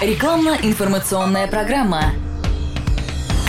Рекламно-информационная программа.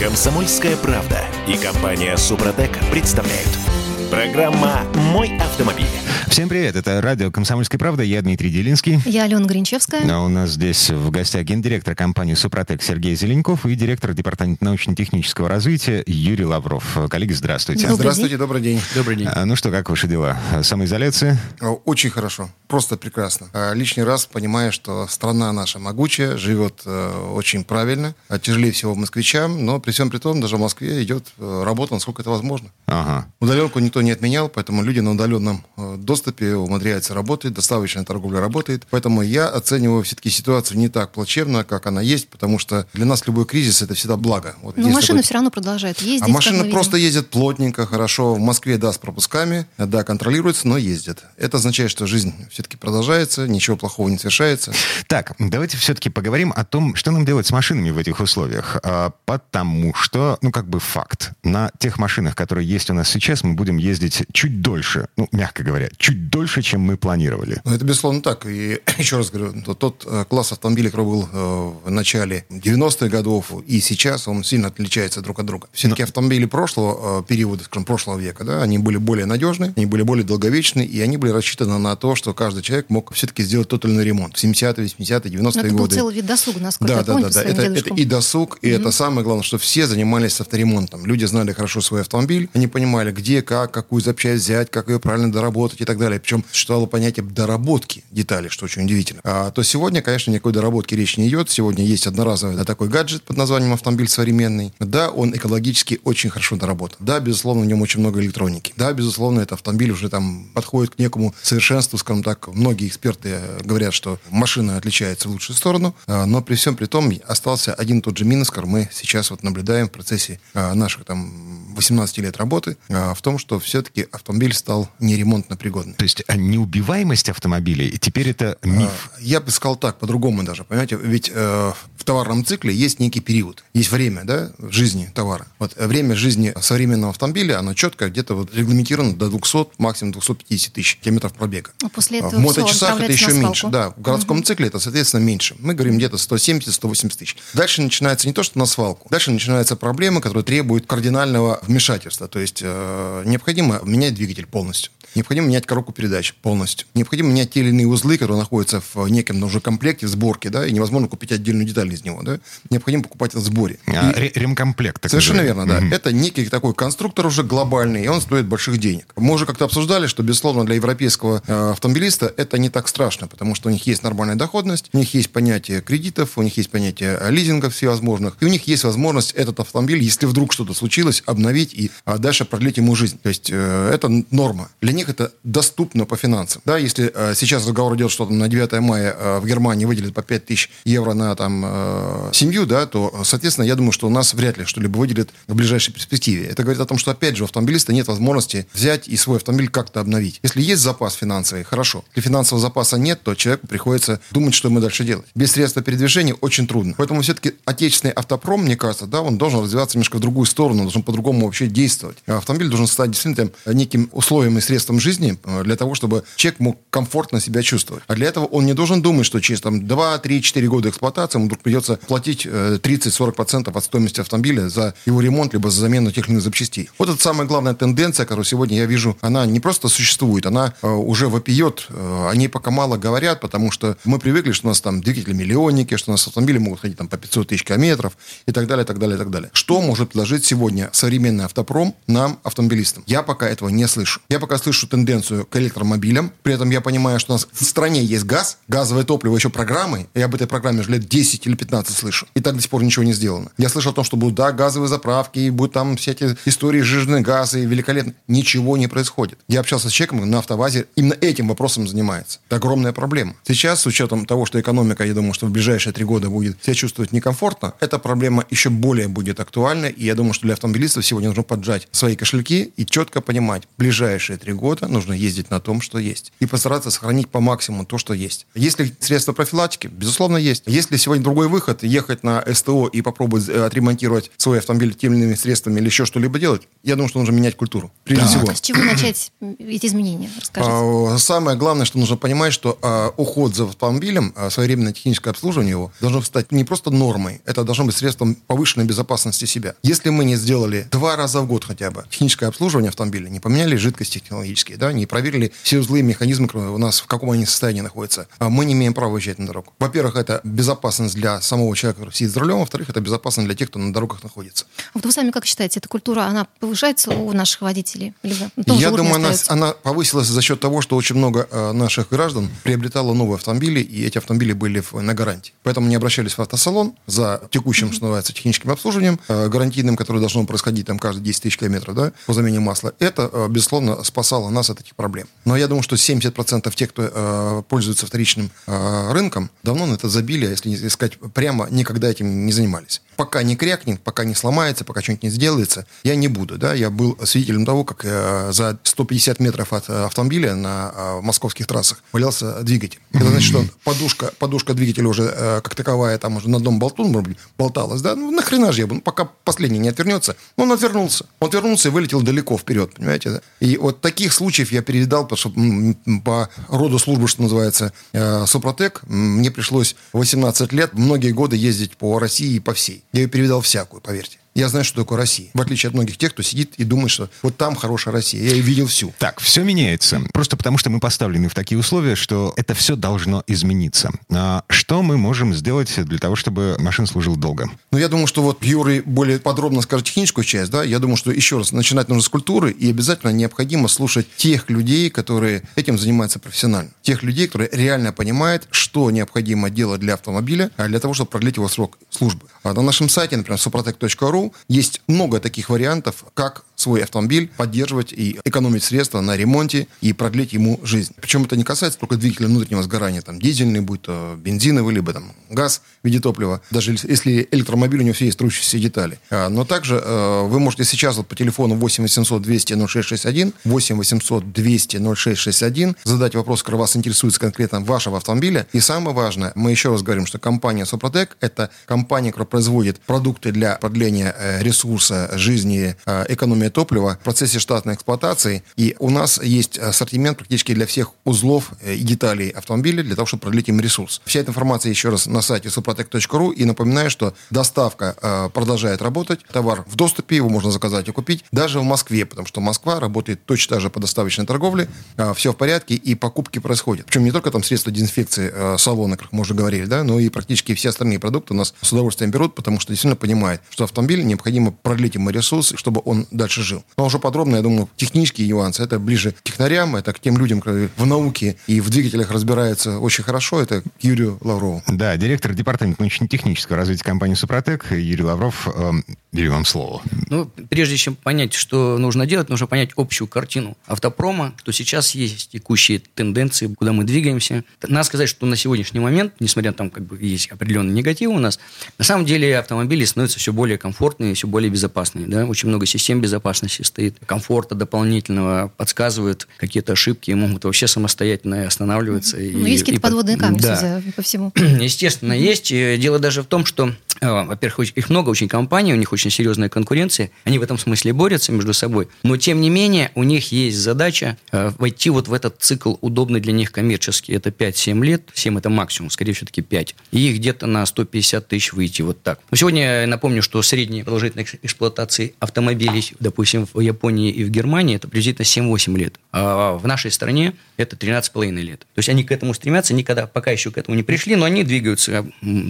Комсомольская правда и компания Супротек представляют. Программа «Мой автомобиль». Всем привет, это радио «Комсомольская правда», я Дмитрий Делинский. Я Алена Гринчевская. А у нас здесь в гостях гендиректор компании «Супротек» Сергей Зеленков и директор департамента научно-технического развития Юрий Лавров. Коллеги, здравствуйте. Добрый Здравствуйте, день. добрый день. Добрый день. А, Ну что, как ваши дела? Самоизоляция? Очень хорошо, просто прекрасно. А, Лишний раз понимаю, что страна наша могучая, живет э, очень правильно. А Тяжелее всего москвичам, но при всем при том, даже в Москве идет э, работа, насколько это возможно. Ага. Удаленку никто не отменял, поэтому люди на удаленном э, доступе умудряются работать, доставочная торговля работает. Поэтому я оцениваю все-таки ситуацию не так плачевно, как она есть, потому что для нас любой кризис это всегда благо. Вот Но машины такой- все равно продолжают ездить. А машины видим. просто ездят плотненько, хорошо. В Москве, да, с пропусками, да, контролируется, но ездят. Это означает, что жизнь все-таки продолжается, ничего плохого не совершается. Так, давайте все-таки поговорим о том, что нам делать с машинами в этих условиях. А, Потому что, ну, как бы факт. На тех машинах, которые есть у нас сейчас, мы будем ездить чуть дольше, ну, мягко говоря, чуть дольше, чем мы планировали. Ну, это, безусловно, так. И еще раз говорю, то- тот э, класс автомобилей, который был э, в начале 90-х годов и сейчас, он сильно отличается друг от друга. Все-таки автомобили прошлого э, периода, скажем, прошлого века, да, они были более надежны, они были более долговечны, и они были рассчитаны на то, что каждый человек мог все-таки сделать тот или иной ремонт. В 70-е, 80-е, 90-е Но это был годы. целый вид досуга, насколько Да, я да, помню, да, да. Это, это и досуг, и это самое главное, что все занимались авторемонтом. Люди знали хорошо свой автомобиль, они понимали, где, как, какую запчасть взять, как ее правильно доработать и так далее. Причем существовало понятие доработки деталей, что очень удивительно. А, то сегодня, конечно, никакой доработки речи не идет. Сегодня есть одноразовый да, такой гаджет под названием автомобиль современный. Да, он экологически очень хорошо доработан. Да, безусловно, в нем очень много электроники. Да, безусловно, этот автомобиль уже там подходит к некому совершенству, скажем так. Многие эксперты говорят, что машина отличается в лучшую сторону, а, но при всем при том остался один и тот же минус, который мы сейчас вот наблюдаем в процессе а, наших там 18 лет работы, а, в том, что все-таки автомобиль стал неремонтно пригодным. То есть а, неубиваемость автомобилей, теперь это миф. А, Я бы сказал так, по-другому даже, понимаете, ведь э, в товарном цикле есть некий период, есть время, да, в жизни товара. Вот э, время жизни современного автомобиля, оно четко где-то вот регламентировано до 200, максимум 250 тысяч километров пробега. А после А этого в моточасах это еще меньше. Да, в городском цикле это, соответственно, меньше. Мы говорим где-то 170-180 тысяч. Дальше начинается не то, что на свалку. Дальше начинаются проблемы, которые требуют кардинального вмешательства. То есть э, необходимо менять двигатель полностью. Необходимо менять коробку передач полностью. Необходимо менять те или иные узлы, которые находятся в неком уже комплекте, в сборке, да, и невозможно купить отдельную деталь из него, да. Необходимо покупать это в сборе. А, И- ре- ремкомплект. так Совершенно верно, называемый. да. Это некий такой конструктор уже глобальный, и он стоит больших денег. Мы уже как-то обсуждали, что, безусловно, для европейского э, автомобилиста это не так страшно, потому что у них есть нормальная доходность, у них есть понятие кредитов, у них есть понятие э, лизингов всевозможных, и у них есть возможность этот автомобиль, если вдруг что-то случилось, обновить и а, дальше продлить ему жизнь. То есть э, это норма. Для них это доступно по финансам. Да, если э, сейчас разговор идет, что там на 9 мая э, в Германии выделят по 5 тысяч евро на там семью, да, то, соответственно, я думаю, что у нас вряд ли что-либо выделят в ближайшей перспективе. Это говорит о том, что, опять же, у автомобилиста нет возможности взять и свой автомобиль как-то обновить. Если есть запас финансовый, хорошо. Если финансового запаса нет, то человеку приходится думать, что ему дальше делать. Без средства передвижения очень трудно. Поэтому все-таки отечественный автопром, мне кажется, да, он должен развиваться немножко в другую сторону, должен по-другому вообще действовать. Автомобиль должен стать действительно неким условием и средством жизни э, для того, чтобы человек мог комфортно себя чувствовать. А для этого он не должен думать, что через там, 2, 3, 4 года эксплуатации ему вдруг придется платить э, 30-40% от стоимости автомобиля за его ремонт, либо за замену тех или иных запчастей. Вот это самая главная тенденция, которую сегодня я вижу, она не просто существует, она э, уже вопиет, э, о ней пока мало говорят, потому что мы привыкли, что у нас там двигатели-миллионники, что у нас автомобили могут ходить там по 500 тысяч километров и так далее, так далее, так далее. Что может предложить сегодня современный автопром нам, автомобилистам? Я пока этого не слышу. Я пока слышу тенденцию к электромобилям, при этом я понимаю, что у нас в стране есть газ, газовое топливо еще программы, я об этой программе уже лет 10 или 15 слышу, и так до сих пор ничего не сделано. Я слышал о том, что будут, да, газовые заправки, и будут там эти истории жирные газы, великолепно. Ничего не происходит. Я общался с человеком на автовазе, именно этим вопросом занимается. Это огромная проблема. Сейчас, с учетом того, что экономика, я думаю, что в ближайшие три года будет себя чувствовать некомфортно, эта проблема еще более будет актуальна, и я думаю, что для автомобилистов сегодня нужно поджать свои кошельки и четко четко понимать, ближайшие три года нужно ездить на том, что есть. И постараться сохранить по максимуму то, что есть. Если средства профилактики, безусловно, есть. Если сегодня другой выход, ехать на СТО и попробовать э, отремонтировать свой автомобиль теми или иными средствами или еще что-либо делать, я думаю, что нужно менять культуру. Прежде Так. всего. С чего начать эти изменения? Расскажите. А, Самое главное, что нужно понимать, что а, уход за автомобилем, а, своевременное техническое обслуживание его, должно стать не просто нормой, это должно быть средством повышенной безопасности себя. Если мы не сделали два раза в год хотя бы техническое обслуживание автомобиля, не поменяли жидкости технологические, да, не проверили все узлы и механизмы которые у нас, в каком они состоянии находятся, а мы не имеем права выезжать на дорогу. Во-первых, это безопасность для самого человека, который сидит за рулем, во-вторых, это безопасность для тех, кто на дорогах находится. Вот вы сами как считаете, эта культура, она повышается у наших водителей? Или Я думаю, она, остается? она повысилась за счет того, что очень много э, наших граждан приобретало новые автомобили, и эти автомобили были на гарантии. Поэтому они обращались в автосалон за текущим, что называется, техническим обслуживанием, э, гарантийным, которое должно происходить там каждые 10 тысяч километров, да, по замене масла. Это, э, безусловно, спасало нас от этих проблем. Но я думаю, что 70% тех, кто э, пользуется вторичным э, рынком, давно на это забили, а если не сказать прямо, никогда этим не занимались. Пока не крякнет, пока не сломается, пока что-нибудь не сделается, я не буду. Да? Я был свидетелем того, как э, за 150 метров от э, автомобиля на э, московских трассах валялся двигатель. Это значит, что подушка, подушка двигателя уже э, как таковая там уже на одном болту может быть, болталась. Да? Ну, нахрена же я бы, ну, пока последний не отвернется. Он отвернулся. Он отвернулся и вылетел далеко вперед, понимаете? Да? И вот таких случаев я передал, потому по роду службы, что называется, э, Супротек, мне пришлось 18 лет, многие годы ездить по России и по всей. Я ее перевидал всякую, поверьте. Я знаю, что такое Россия. В отличие от многих тех, кто сидит и думает, что вот там хорошая Россия. Я ее видел всю. Так, все меняется. Просто потому, что мы поставлены в такие условия, что это все должно измениться. А что мы можем сделать для того, чтобы машина служила долго? Ну, я думаю, что вот Юрий более подробно скажет техническую часть, да, я думаю, что еще раз начинать нужно с культуры, и обязательно необходимо слушать тех людей, которые этим занимаются профессионально. Тех людей, которые реально понимают, что необходимо делать для автомобиля, а для того, чтобы продлить его срок службы. На нашем сайте, например, suprotec.ru, есть много таких вариантов, как свой автомобиль поддерживать и экономить средства на ремонте и продлить ему жизнь. Причем это не касается только двигателя внутреннего сгорания, там дизельный, будь то бензиновый, либо там газ в виде топлива, даже если электромобиль, у него все есть трущиеся детали. А, Но также э, вы можете сейчас вот по телефону 8 800 200 0661, 8 800 200 0661 задать вопрос, который вас интересует конкретно вашего автомобиля. И самое важное, мы еще раз говорим, что компания Супротек – это компания, которая производит продукты для продления э, ресурса жизни, э, экономии топлива в процессе штатной эксплуатации. И у нас есть ассортимент практически для всех узлов э, и деталей автомобиля для того, чтобы продлить им ресурс. Вся эта информация еще раз на сайте suprotec.ru. И напоминаю, что доставка э, продолжает работать. Товар в доступе, его можно заказать и купить. Даже в Москве, потому что Москва работает точно так же по доставочной торговле. Э, все в порядке и покупки происходят. Причем не только там средства дезинфекции э, салона, как мы уже говорили, да, но и практически все остальные продукты у нас с удовольствием берут, потому что действительно понимают, что автомобиль необходимо продлить ему ресурс, чтобы он дальше жил. Но уже подробно, я думаю, технические нюансы, это ближе к технарям, это к тем людям, которые в науке и в двигателях разбираются очень хорошо, это к Юрию Лаврову. Да, директор департамента научно-технического развития компании «Супротек» Юрий Лавров. Эм, Юрий, вам слово. Ну, прежде чем понять, что нужно делать, нужно понять общую картину автопрома, что сейчас есть текущие тенденции, куда мы двигаемся. Надо сказать, что на сегодняшний момент, несмотря на там, как бы есть определенный негатив у нас, на самом деле автомобили становятся все более комфортные, все более безопасные. Да? Очень много систем безопасности стоит, комфорта дополнительного, подсказывают какие-то ошибки, и могут вообще самостоятельно останавливаться. Ну, и- есть какие-то подводные камни, Да. по всему. Естественно, есть. Э, Дело даже в том, что, во-первых, очень- их много очень компаний, у них очень серьезная конкуренция, они в этом смысле борются между собой, но тем не менее у них есть задача э, войти вот в этот цикл удобный для них коммерческий. Это 5-7 лет, 7 это максимум, скорее все-таки 5. И где-то на 150 тысяч выйти вот так. Но сегодня я напомню, что средняя продолжительность эксплуатации автомобилей, допустим, в Японии и в Германии, это приблизительно 7-8 лет. А в нашей стране это 13,5 лет. То есть они к этому стремятся, никогда пока еще к этому не пришли, но они двигаются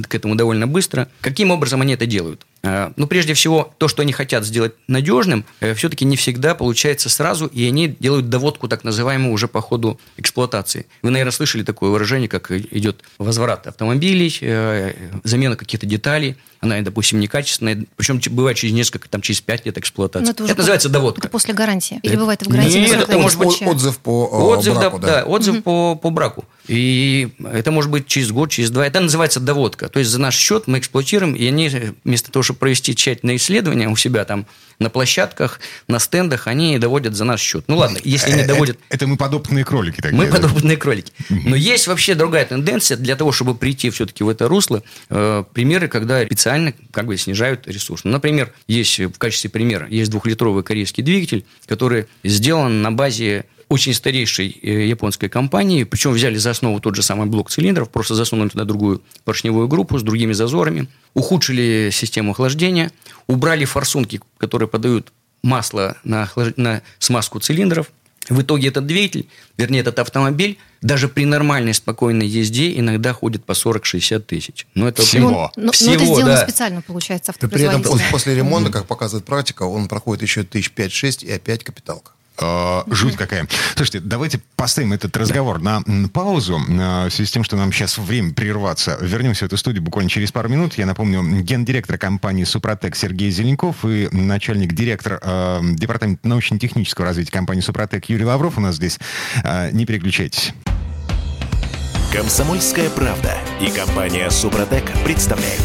к этому довольно быстро. Каким образом они это делают? А, Ну, прежде всего, то, что они хотят сделать надежным, все-таки не всегда получается сразу, и они делают доводку, так называемую, уже по ходу эксплуатации. Вы, наверное, слышали такое выражение, как идет возврат автомобилей, э, замена каких-то деталей, она, допустим, некачественная, причем бывает через несколько, там, через 5 лет эксплуатации. Но Это, уже называется по- доводка. Это после гарантии. Или Это- бывает в гарантии Нет, это может быть Отзыв по э, Отзыв, браку, да, да. да, отзыв по, по браку. И это может быть через год, через два. Это называется доводка. То есть за наш счет мы эксплуатируем, и они вместо того, чтобы провести тщательное исследование у себя там на площадках, на стендах, они доводят за наш счет. Ну ладно, если не Э, доводят... э, Это мы подопытные кролики такие. Мы подопытные кролики. Но есть вообще другая тенденция для того, чтобы прийти все-таки в это русло. э, примеры, когда специально как бы снижают ресурс. Ну, например, есть в качестве примера есть двухлитровый корейский двигатель, который сделан на базе очень старейшей э, японской компании, причем взяли за основу тот же самый блок цилиндров, просто засунули туда другую поршневую группу с другими зазорами, ухудшили систему охлаждения, убрали форсунки, которые подают масло на, охлаж- на смазку цилиндров. В итоге этот двигатель, вернее, этот автомобиль, даже при нормальной спокойной езде иногда ходит по 40-60 тысяч. Ну, это Всего. Но, но Всего, это сделано да. специально, получается, И при этом автопроизводитель. после ремонта, как показывает практика, он проходит еще тысяч пять-шесть и опять капиталка. Э, Жуть какая. Слушайте, давайте поставим этот разговор на паузу. э, В связи с тем, что нам сейчас время прерваться. Вернемся в эту студию буквально через пару минут. Я напомню, гендиректор компании «Супротек» Сергей Зеленков и начальник-директор э, департамента научно-технического развития компании «Супротек» Юрий Лавров у нас здесь. Э, Не переключайтесь. Комсомольская правда и компания Супротек представляют.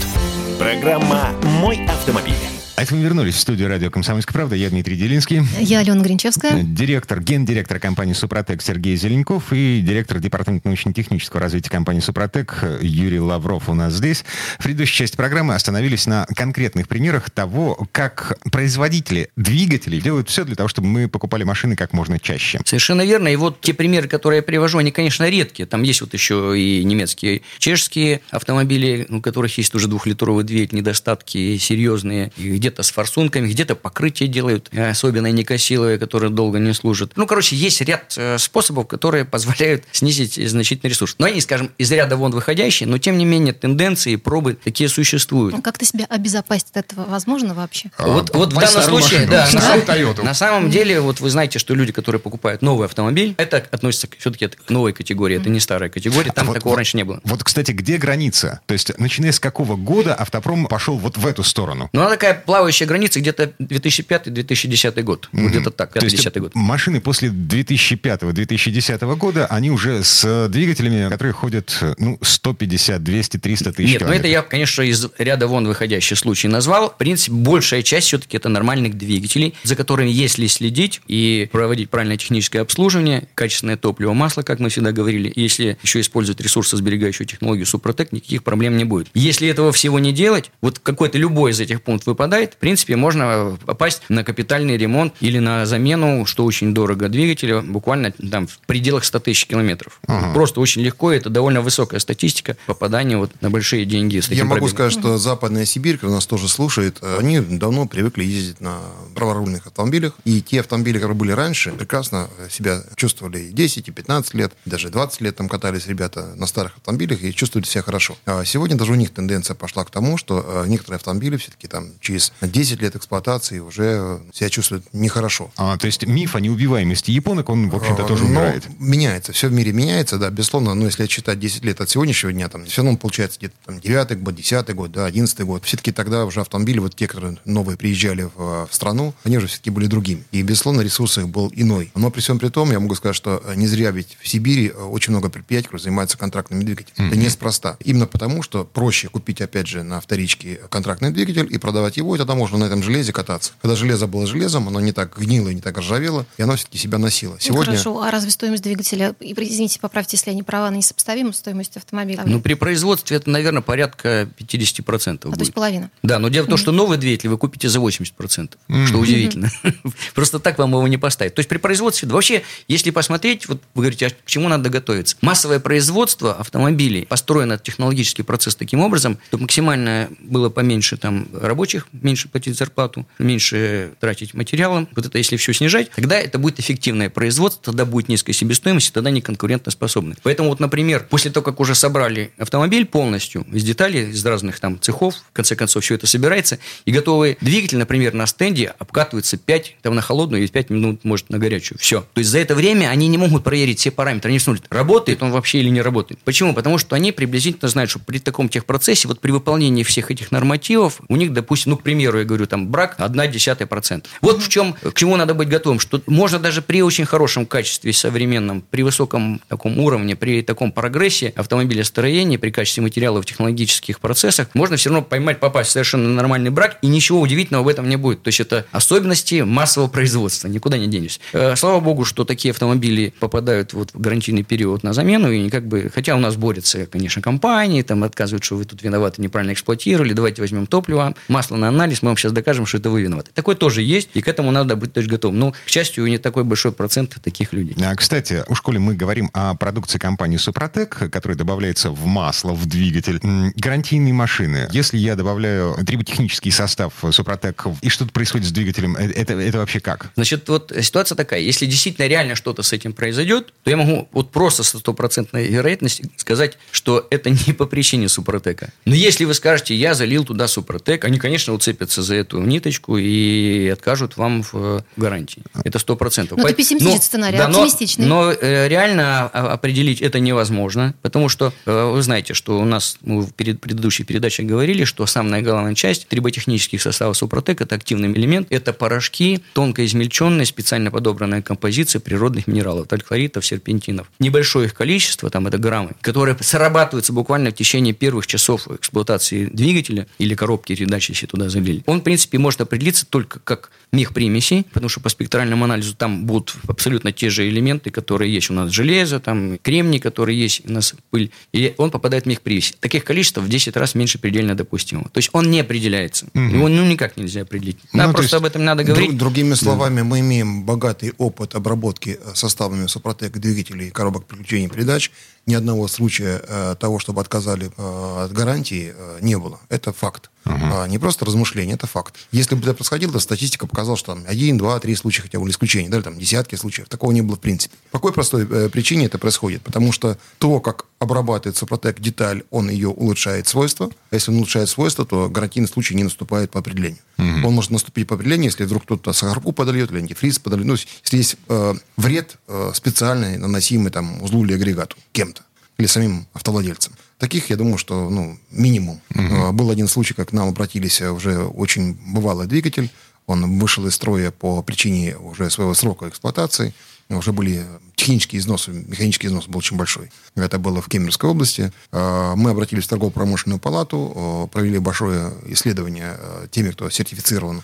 Программа «Мой автомобиль». А это мы вернулись в студию радио «Комсомольская правда». Я Дмитрий Делинский. Я Алена Гринчевская. Директор, гендиректор компании «Супротек» Сергей Зеленков и директор департамента научно-технического развития компании «Супротек» Юрий Лавров у нас здесь. В предыдущей части программы остановились на конкретных примерах того, как производители двигателей делают все для того, чтобы мы покупали машины как можно чаще. Совершенно верно. И вот те примеры, которые я привожу, они, конечно, редкие. Там есть вот еще и немецкие, чешские автомобили, у которых есть уже двухлитровый двигатель, недостатки серьезные, где-то с форсунками, где-то покрытие делают, э, особенно некосиловые, которые долго не служат. Ну, короче, есть ряд э, способов, которые позволяют снизить значительный ресурс. Но они, скажем, из ряда вон выходящие, но, тем не менее, тенденции, пробы такие существуют. Ну, Как ты себя обезопасить от этого возможно вообще? Вот, вот в данном случае, машину, да, на, Toyota. на самом деле, вот вы знаете, что люди, которые покупают новый автомобиль, это относится все-таки к новой категории, это не старая категория, там А вот- такого раньше не было. Вот, кстати, где граница? То есть, начиная с какого года автопром пошел вот в эту сторону? Но она такая плавающая граница где-то 2005-2010 год. Вот где-то так, То есть 5-10 год. машины после 2005-2010 года, они уже с двигателями, которые ходят, ну, 150, 200, 300 тысяч Нет, ну это километров. я, конечно, из ряда вон выходящий случай назвал. В принципе, большая часть все-таки это нормальных двигателей, за которыми, если следить и проводить правильное техническое обслуживание, качественное топливо, масло, как мы всегда говорили, если еще использовать ресурсосберегающую технологию Супротек, никаких проблем не будет. Если этого всего не делать, вот какой-то любой из этих пунктов выпадает, в принципе, можно попасть на капитальный ремонт или на замену, что очень дорого, двигателя, буквально там в пределах 100 тысяч километров. Просто очень легко, это довольно высокая статистика попадания вот на большие деньги с таким Я могу пробегом. сказать, что Западная Сибирь, которая нас тоже слушает, э, они давно привыкли ездить на праворульных автомобилях. И те автомобили, которые были раньше, прекрасно э, себя чувствовали и 10, и 15 лет, даже 20 лет там катались ребята на старых автомобилях и чувствовали себя хорошо. А сегодня даже у них тенденция пошла к тому, что э, некоторые автомобили все-таки там через 10 лет эксплуатации уже э, себя чувствуют нехорошо. А, то есть миф о неубиваемости японок, он, в общем-то, А, тоже но умирает. Меняется, все в мире меняется, да, безусловно, но если отчитать 10 лет от сегодняшнего дня, там, все равно получается где-то там 9 год, 10 год, да, 11 год. Все-таки тогда уже автомобили, вот те, которые новые приезжали в, в страну, они уже все-таки были другими. И, безусловно, ресурс их был иной. Но при всем при том, я могу сказать, что э, не зря ведь в Сибири э, очень много предприятий, которые занимаются контрактными двигателями. Это неспроста. Именно потому, что проще купить, опять же, на вторичке контрактный двигатель и продавать его, и тогда можно на этом железе кататься. Когда железо было железом, оно не так гнило и не так ржавело, и оно все-таки себя носило. Ну, Сегодня... Хорошо, а разве стоимость двигателя, и, извините, поправьте, если я не права, она несопоставима с стоимостью автомобиля? Ну, при производстве это, наверное, порядка 50% а, то будет. есть половина. Да, но дело в том, что новый двигатель вы купите за 80%, что удивительно. Просто так вам его не поставить. То есть при производстве, да вообще, если посмотреть, вот вы говорите, а к чему надо готовиться? Массовое производство автомобилей построено технологический процесс таким образом, чтобы максимально было поменьше там рабочих, меньше платить зарплату, меньше тратить материала. Вот это если все снижать, тогда это будет эффективное производство, тогда будет низкая себестоимость, и тогда не конкурентоспособны. Поэтому вот, например, после того, как уже собрали автомобиль полностью из деталей, из разных там цехов, в конце концов, все это собирается, и готовый двигатель, например, на стенде обкатывается 5 там, на холодную и 5 минут, может, на горячую. Все. То есть за это время они не могут проверить все параметры. Они смотрят, работает он вообще или не работает. Почему? Потому что они приблизительно знают, что при таком техпроцессе, вот при выполнении всех этих нормативов, у них, допустим, ну, к примеру, примеру, я говорю, там брак 1 десятая процента. Вот в чем, к чему надо быть готовым, что можно даже при очень хорошем качестве современном, при высоком таком уровне, при таком прогрессе автомобилестроения, при качестве материалов технологических процессах, можно все равно поймать, попасть в совершенно нормальный брак, и ничего удивительного в этом не будет. То есть это особенности массового производства, никуда не денешься. Э, слава богу, что такие автомобили попадают вот в гарантийный период на замену, и как бы, хотя у нас борются, конечно, компании, там отказывают, что вы тут виноваты, неправильно эксплуатировали, давайте возьмем топливо, масло на анализ, мы вам сейчас докажем, что это вы виноваты. Такое тоже есть, и к этому надо быть тоже готовым. Но, к счастью, не такой большой процент таких людей. А, кстати, у школе мы говорим о продукции компании Супротек, которая добавляется в масло, в двигатель. Гарантийные машины. Если я добавляю триботехнический состав Супротек, и что-то происходит с двигателем, э, это, это вообще как? Значит, вот ситуация такая. Если действительно реально что-то с этим произойдет, то я могу вот просто со стопроцентной вероятностью сказать, что это не по причине Супротека. Но если вы скажете, я залил туда Супротек, они, конечно, уцепятся за эту ниточку и откажут вам в гарантии. Это сто процентов. Ну, это пессимистичный сценарий, да, оптимистичный. Но, но э, реально определить это невозможно, потому что э, вы знаете, что у нас мы перед предыдущей передачей говорили, что самая главная часть триботехнических составов Супротек – это активный элемент, это порошки, тонко измельченные, специально подобранная композиция природных минералов, талькхлоритов, серпентинов. Небольшое их количество, там это граммы, которые срабатываются буквально в течение первых часов эксплуатации двигателя или коробки передач, если туда залили. Он, в принципе, может определиться только как мех примесей, потому что по спектральному анализу там будут абсолютно те же элементы, которые есть у нас железо, там кремний, который есть у нас пыль, и он попадает в мех примеси. Таких количеств в 10 раз меньше предельно допустимого. То есть он не определяется. Угу. Его ну, никак нельзя определить. Да, ну, просто об этом надо говорить. Другими словами, да. мы имеем богатый опыт обработки э, составами Супротек двигателей и коробок переключений передач ни одного случая э, того, чтобы отказали э, от гарантии, э, не было. Это факт. Uh-huh. А, не просто размышление, это факт. Если бы это происходило, то статистика показала, что там один, два, три случая хотя бы исключения, да, там десятки случаев. Такого не было в принципе. По какой простой э, причине это происходит? Потому что то, как обрабатывает Супротек деталь, он ее улучшает свойства. А если он улучшает свойства, то гарантийный случай не наступает по определению. Uh-huh. Он может наступить по определению, если вдруг кто-то сахарку подольет или антифриз подольет. Ну, если есть э, вред э, специальный, наносимый там узлу или агрегату кем-то или самим автовладельцам. Таких, я думаю, что ну, минимум. Угу. Был один случай, как к нам обратились э, уже очень бывалый двигатель. Он вышел из строя по причине уже своего срока эксплуатации. Уже были технический износ, механический износ был очень большой. Это было в Кемеровской области. А, мы обратились в торгово-промышленную палату, провели большое исследование теми, кто сертифицирован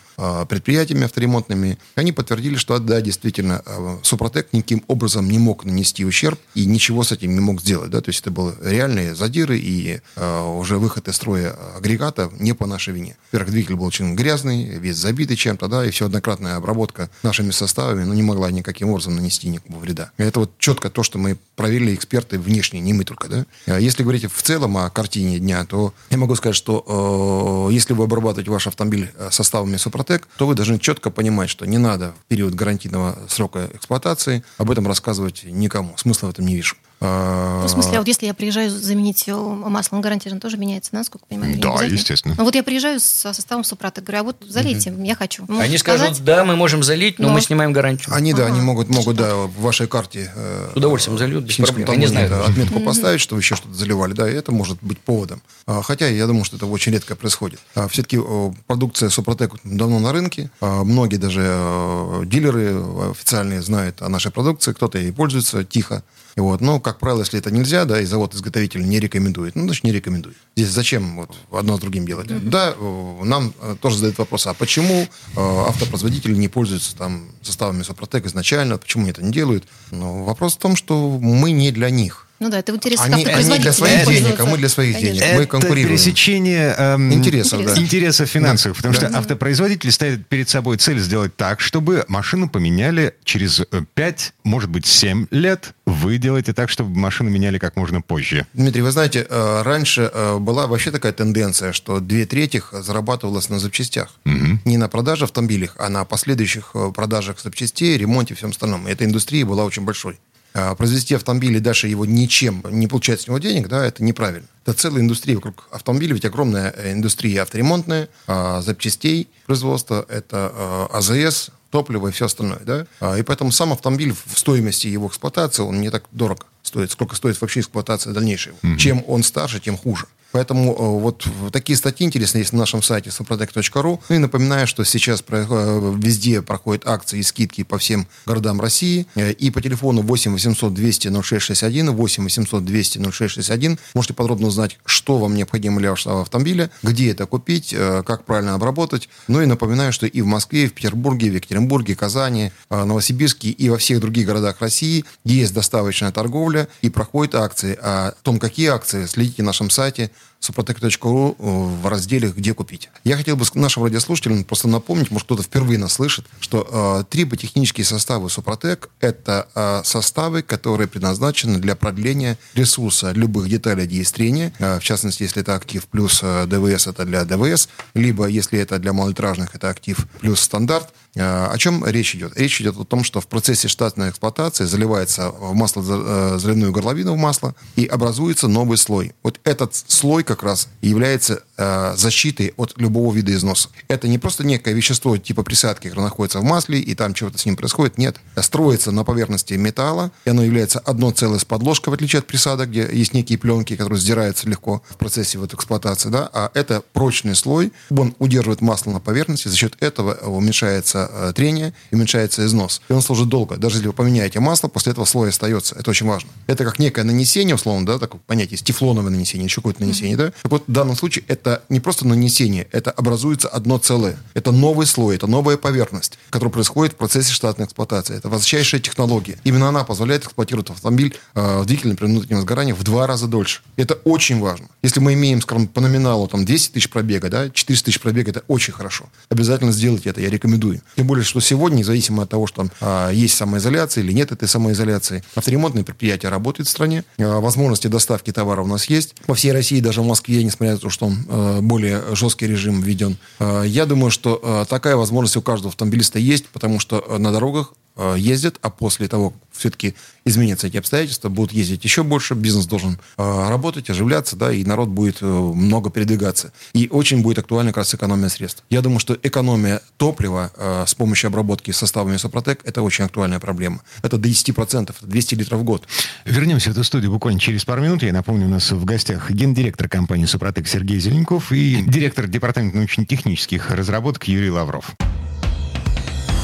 предприятиями авторемонтными. Они подтвердили, что да, действительно, Супротек никаким образом не мог нанести ущерб и ничего с этим не мог сделать. Да? То есть это были реальные задиры и уже выход из строя агрегата не по нашей вине. Во-первых, двигатель был очень грязный, весь забитый чем-то, да, и все однократная обработка нашими составами ну, не могла никаким образом нанести никакого вреда. Это вот четко то, что мы проверили эксперты внешние, не мы только. Да? А если говорить в целом о картине дня, то я могу сказать, что э, если вы обрабатываете ваш автомобиль э, составами Супротек, то вы должны четко понимать, что не надо в период гарантийного срока эксплуатации об этом рассказывать никому. Смысла в этом не вижу. Ну, в смысле, а вот если я приезжаю заменить э, масло, он гарантированно тоже меняется, насколько понимаю? Да, естественно. Ну вот я приезжаю со составом Супротек, говорю, а вот залейте, угу. я хочу. Можете они сказать? скажут, да, мы можем залить, но, но мы снимаем гарантию. Они, да, ага. они могут, могут, да, в вашей карте... Э, С удовольствием зальют, без проблем. Там, не знаю, да, отметку поставить, что вы еще что-то заливали, да, и это может быть поводом. А, хотя я думаю, что это очень редко происходит. А, все-таки продукция Супротек давно на рынке. А, многие даже э, дилеры официальные знают о нашей продукции, кто-то ей пользуется тихо. Вот. Но, как правило, если это нельзя, да, и завод-изготовитель не рекомендует, ну, значит, не рекомендует. Здесь зачем вот одно с другим делать? Mm-hmm. Да, нам э, тоже задают вопрос, а почему э, автопроизводители не пользуются там составами Сопротек изначально, почему они это не делают? Но вопрос в том, что мы не для них. Ну да, это в интересах они, они для своих денег, а мы для своих Конечно. денег. Мы это конкурируем. пересечение эм, интересов, да. интересов финансовых. Да. Потому да. что автопроизводитель ставит перед собой цель сделать так, чтобы машину поменяли через 5, э, может быть, 7 лет. Вы делаете так, чтобы машину меняли как можно позже. Дмитрий, вы знаете, э, раньше э, была вообще такая тенденция, что две трети зарабатывалось на запчастях. Угу. Не на продаже автомобилей, а на последующих продажах запчастей, ремонте и всем остальном. И эта индустрия была очень большой. А, произвести автомобиль и дальше его ничем не получать с него денег, да, это неправильно. Это целая индустрия вокруг автомобиля, ведь огромная индустрия авторемонтная, а, запчастей производства, это а, АЗС, топливо и все остальное, да. И поэтому сам автомобиль в стоимости его эксплуатации, он не так дорого стоит, сколько стоит вообще эксплуатация дальнейшая. Mm-hmm. Чем он старше, тем хуже. Поэтому э, вот такие статьи интересные есть на нашем сайте suprotec.ru. Ну и напоминаю, что сейчас э, везде проходят акции и скидки по всем городам России. Э, и по телефону 8 800 200 0661, 8 800 200 0661 можете подробно узнать, что вам необходимо для вашего автомобиля, где это купить, как правильно обработать. Ну и напоминаю, что и в Москве, и в Петербурге, в Екатеринбурге, Казани, Новосибирске и во всех других городах России есть доставочная торговля и проходят акции. О том, какие акции, следите на нашем сайте suprotec.ru в разделе «Где купить». Я хотел бы нашим радиослушателям просто напомнить, может, кто-то впервые нас слышит, что э, триботехнические составы Супротек – это э, составы, которые предназначены для продления ресурса любых деталей деестрения, э, в частности, если это актив плюс э, ДВС – это для ДВС, либо если это для малолитражных – это актив плюс стандарт. Э, о чем речь идет? Речь идет о том, что в процессе штатной эксплуатации заливается в масло э, заливную горловину в масло и образуется новый слой. Вот этот слой как раз является э, защитой от любого вида износа. Это не просто некое вещество типа присадки, которое находится в масле, и там чего-то с ним происходит. Нет. Строится на поверхности металла, и оно является одно целое с подложкой, в отличие от присадок, где есть некие пленки, которые сдираются легко в процессе вот эксплуатации. Да? А это прочный слой, он удерживает масло на поверхности, за счет этого уменьшается э, трение, уменьшается износ. И он служит долго. Даже если вы поменяете масло, после этого слой остается. Это очень важно. Это как некое нанесение, условно, да, такое понятие, есть тефлоновое нанесение, еще какое-то нанесение, да? Так вот, в данном случае это не просто нанесение, это образуется одно целое. Это новый слой, это новая поверхность, которая происходит в процессе штатной эксплуатации. Это высочайшая технология. Именно она позволяет эксплуатировать автомобиль э, двигателем при внутреннем сгорании в два раза дольше. Это очень важно. Если мы имеем, скажем, по номиналу там 200 тысяч пробега, да, 400 тысяч пробега, это очень хорошо. Обязательно сделайте это, я рекомендую. Тем более, что сегодня, независимо от того, что э, есть самоизоляция или нет этой самоизоляции, авторемонтные предприятия работают в стране, э, возможности доставки товара у нас есть. По всей России, даже в Москве, несмотря на то, что э, более жесткий режим введен. Э, я думаю, что э, такая возможность у каждого автомобилиста есть, потому что на дорогах Э, ездят, а после того, как все-таки изменятся эти обстоятельства, будут ездить еще больше, бизнес должен э, работать, оживляться, да, и народ будет э, много передвигаться. И очень будет актуальна как раз экономия средств. Я думаю, что экономия топлива с помощью обработки составами Сопротек – это очень актуальная проблема. Это до 10%, это 200 литров в год. Вернемся в эту студию буквально через пару минут. Я напомню, у нас в гостях гендиректор компании Супротек Сергей Зеленков и директор департамента научно-технических разработок Юрий Лавров.